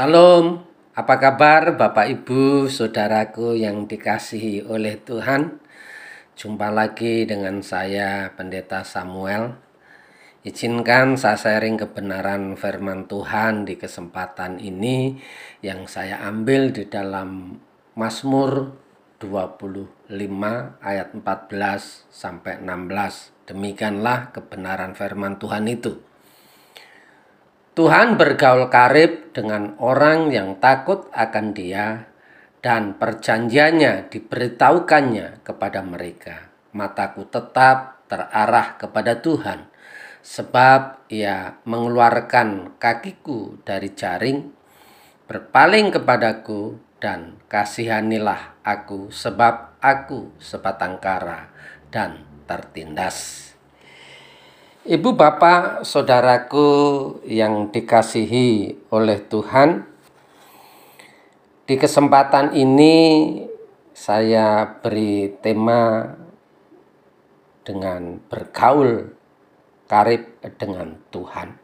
Salam, apa kabar Bapak Ibu, saudaraku yang dikasihi oleh Tuhan? Jumpa lagi dengan saya Pendeta Samuel. Izinkan saya sharing kebenaran firman Tuhan di kesempatan ini yang saya ambil di dalam Mazmur 25 ayat 14 sampai 16. Demikianlah kebenaran firman Tuhan itu. Tuhan bergaul karib dengan orang yang takut akan Dia, dan perjanjiannya diberitahukannya kepada mereka. Mataku tetap terarah kepada Tuhan, sebab Ia mengeluarkan kakiku dari jaring, berpaling kepadaku, dan kasihanilah aku, sebab aku sebatang kara dan tertindas. Ibu bapak saudaraku yang dikasihi oleh Tuhan Di kesempatan ini saya beri tema dengan bergaul karib dengan Tuhan.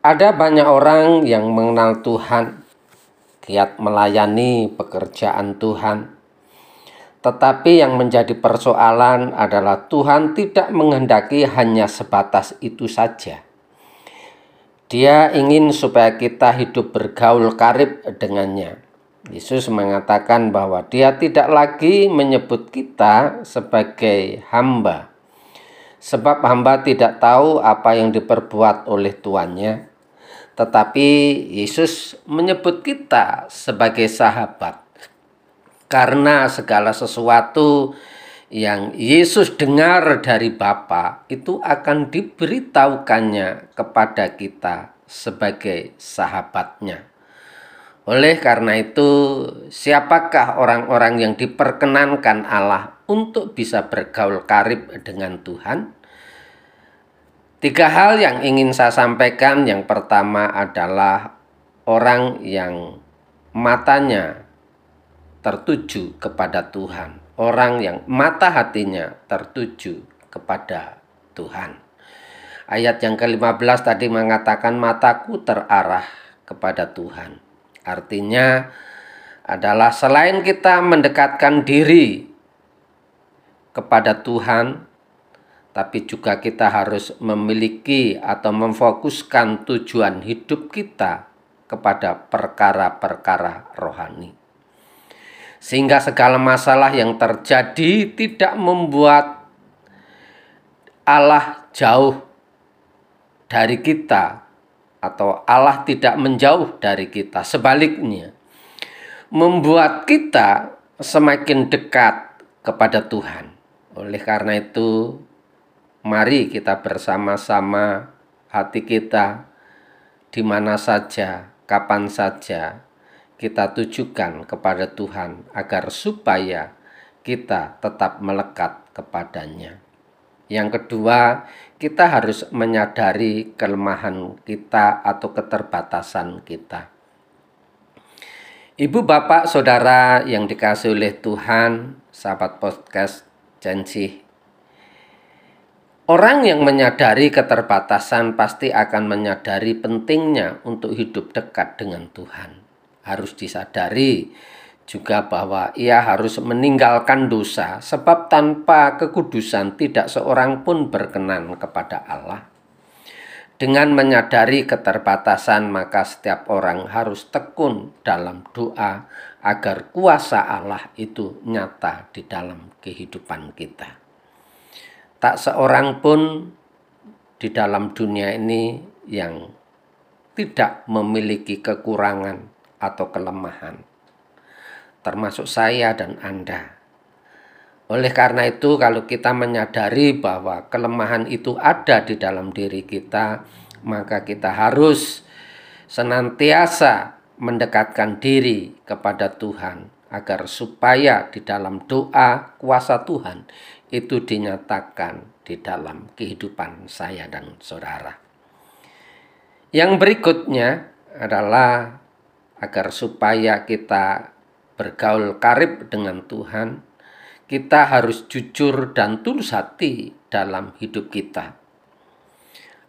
Ada banyak orang yang mengenal Tuhan Giat melayani pekerjaan Tuhan tetapi yang menjadi persoalan adalah Tuhan tidak menghendaki hanya sebatas itu saja. Dia ingin supaya kita hidup bergaul karib dengannya. Yesus mengatakan bahwa dia tidak lagi menyebut kita sebagai hamba. Sebab hamba tidak tahu apa yang diperbuat oleh tuannya. Tetapi Yesus menyebut kita sebagai sahabat karena segala sesuatu yang Yesus dengar dari Bapa itu akan diberitahukannya kepada kita sebagai sahabatnya. Oleh karena itu, siapakah orang-orang yang diperkenankan Allah untuk bisa bergaul karib dengan Tuhan? Tiga hal yang ingin saya sampaikan. Yang pertama adalah orang yang matanya tertuju kepada Tuhan, orang yang mata hatinya tertuju kepada Tuhan. Ayat yang ke-15 tadi mengatakan mataku terarah kepada Tuhan. Artinya adalah selain kita mendekatkan diri kepada Tuhan, tapi juga kita harus memiliki atau memfokuskan tujuan hidup kita kepada perkara-perkara rohani sehingga segala masalah yang terjadi tidak membuat Allah jauh dari kita atau Allah tidak menjauh dari kita. Sebaliknya, membuat kita semakin dekat kepada Tuhan. Oleh karena itu, mari kita bersama-sama hati kita di mana saja, kapan saja kita tujukan kepada Tuhan agar supaya kita tetap melekat kepadanya. Yang kedua, kita harus menyadari kelemahan kita atau keterbatasan kita. Ibu, bapak, saudara yang dikasih oleh Tuhan, sahabat podcast janji. Orang yang menyadari keterbatasan pasti akan menyadari pentingnya untuk hidup dekat dengan Tuhan harus disadari juga bahwa ia harus meninggalkan dosa sebab tanpa kekudusan tidak seorang pun berkenan kepada Allah. Dengan menyadari keterbatasan maka setiap orang harus tekun dalam doa agar kuasa Allah itu nyata di dalam kehidupan kita. Tak seorang pun di dalam dunia ini yang tidak memiliki kekurangan atau kelemahan, termasuk saya dan Anda. Oleh karena itu, kalau kita menyadari bahwa kelemahan itu ada di dalam diri kita, maka kita harus senantiasa mendekatkan diri kepada Tuhan agar supaya di dalam doa kuasa Tuhan itu dinyatakan di dalam kehidupan saya dan saudara. Yang berikutnya adalah agar supaya kita bergaul karib dengan Tuhan, kita harus jujur dan tulus hati dalam hidup kita.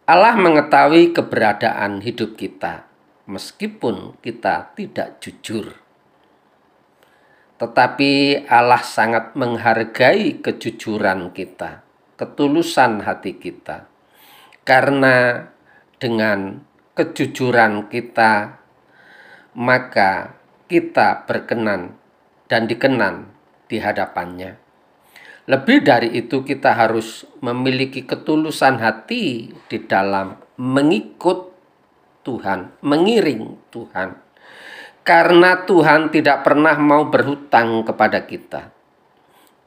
Allah mengetahui keberadaan hidup kita. meskipun kita tidak jujur. Tetapi Allah sangat menghargai kejujuran kita, ketulusan hati kita. Karena dengan kejujuran kita, maka kita berkenan dan dikenan di hadapannya. Lebih dari itu, kita harus memiliki ketulusan hati di dalam mengikut Tuhan, mengiring Tuhan karena Tuhan tidak pernah mau berhutang kepada kita.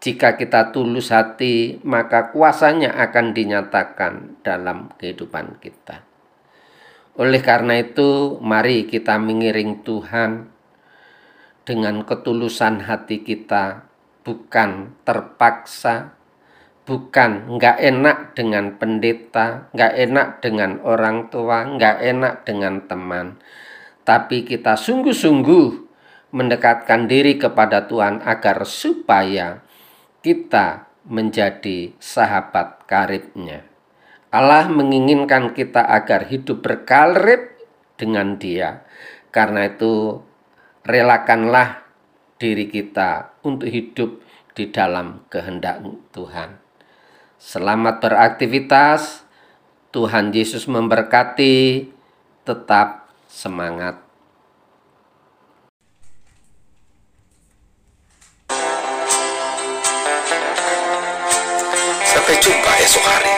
Jika kita tulus hati, maka kuasanya akan dinyatakan dalam kehidupan kita. Oleh karena itu, mari kita mengiring Tuhan dengan ketulusan hati kita, bukan terpaksa, bukan nggak enak dengan pendeta, nggak enak dengan orang tua, nggak enak dengan teman, tapi kita sungguh-sungguh mendekatkan diri kepada Tuhan agar supaya kita menjadi sahabat karibnya. Allah menginginkan kita agar hidup berkarib dengan dia. Karena itu relakanlah diri kita untuk hidup di dalam kehendak Tuhan. Selamat beraktivitas. Tuhan Yesus memberkati. Tetap semangat. Sampai jumpa esok hari.